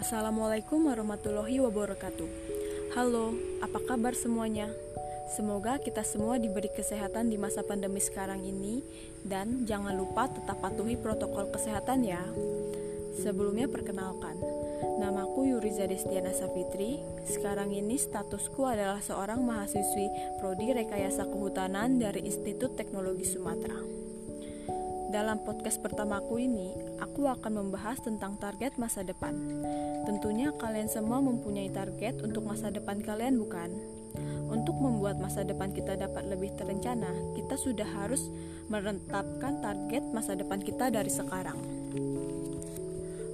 Assalamualaikum warahmatullahi wabarakatuh. Halo, apa kabar semuanya? Semoga kita semua diberi kesehatan di masa pandemi sekarang ini dan jangan lupa tetap patuhi protokol kesehatan ya. Sebelumnya perkenalkan, namaku Yuriza Destiana Safitri. Sekarang ini statusku adalah seorang mahasiswi Prodi Rekayasa Kehutanan dari Institut Teknologi Sumatera. Dalam podcast pertamaku ini, aku akan membahas tentang target masa depan. Tentunya kalian semua mempunyai target untuk masa depan kalian, bukan? Untuk membuat masa depan kita dapat lebih terencana, kita sudah harus menetapkan target masa depan kita dari sekarang.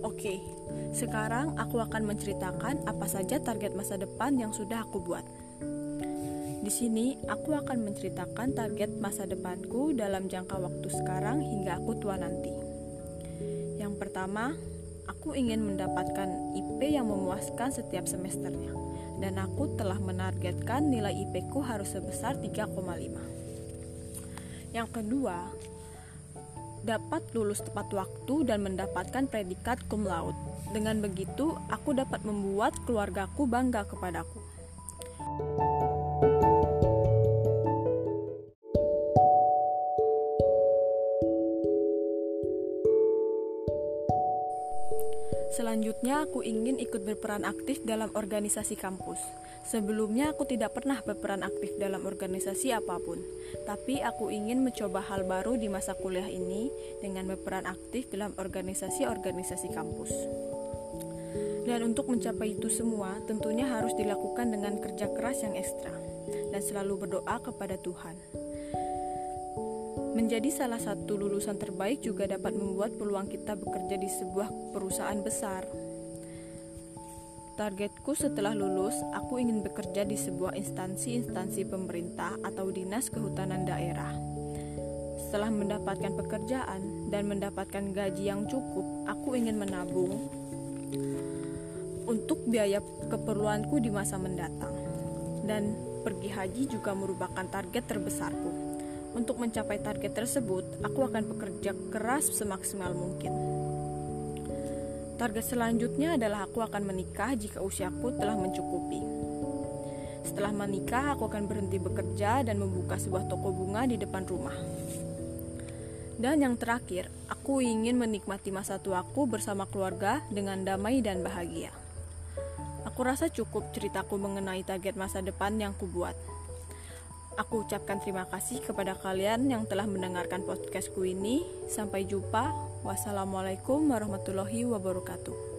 Oke, sekarang aku akan menceritakan apa saja target masa depan yang sudah aku buat. Di sini, aku akan menceritakan target masa depanku dalam jangka waktu sekarang hingga aku tua nanti. Yang pertama, aku ingin mendapatkan IP yang memuaskan setiap semesternya, dan aku telah menargetkan nilai IP ku harus sebesar 3,5. Yang kedua, dapat lulus tepat waktu dan mendapatkan predikat cum laude. Dengan begitu, aku dapat membuat keluargaku bangga kepadaku. Selanjutnya, aku ingin ikut berperan aktif dalam organisasi kampus. Sebelumnya, aku tidak pernah berperan aktif dalam organisasi apa pun, tapi aku ingin mencoba hal baru di masa kuliah ini dengan berperan aktif dalam organisasi-organisasi kampus. Dan untuk mencapai itu semua, tentunya harus dilakukan dengan kerja keras yang ekstra dan selalu berdoa kepada Tuhan. Menjadi salah satu lulusan terbaik juga dapat membuat peluang kita bekerja di sebuah perusahaan besar. Targetku setelah lulus, aku ingin bekerja di sebuah instansi-instansi pemerintah atau dinas kehutanan daerah. Setelah mendapatkan pekerjaan dan mendapatkan gaji yang cukup, aku ingin menabung untuk biaya keperluanku di masa mendatang. Dan pergi haji juga merupakan target terbesarku. Untuk mencapai target tersebut, aku akan bekerja keras semaksimal mungkin. Target selanjutnya adalah aku akan menikah jika usiaku telah mencukupi. Setelah menikah, aku akan berhenti bekerja dan membuka sebuah toko bunga di depan rumah. Dan yang terakhir, aku ingin menikmati masa tuaku bersama keluarga dengan damai dan bahagia. Aku rasa cukup ceritaku mengenai target masa depan yang kubuat. Aku ucapkan terima kasih kepada kalian yang telah mendengarkan podcastku ini. Sampai jumpa. Wassalamualaikum warahmatullahi wabarakatuh.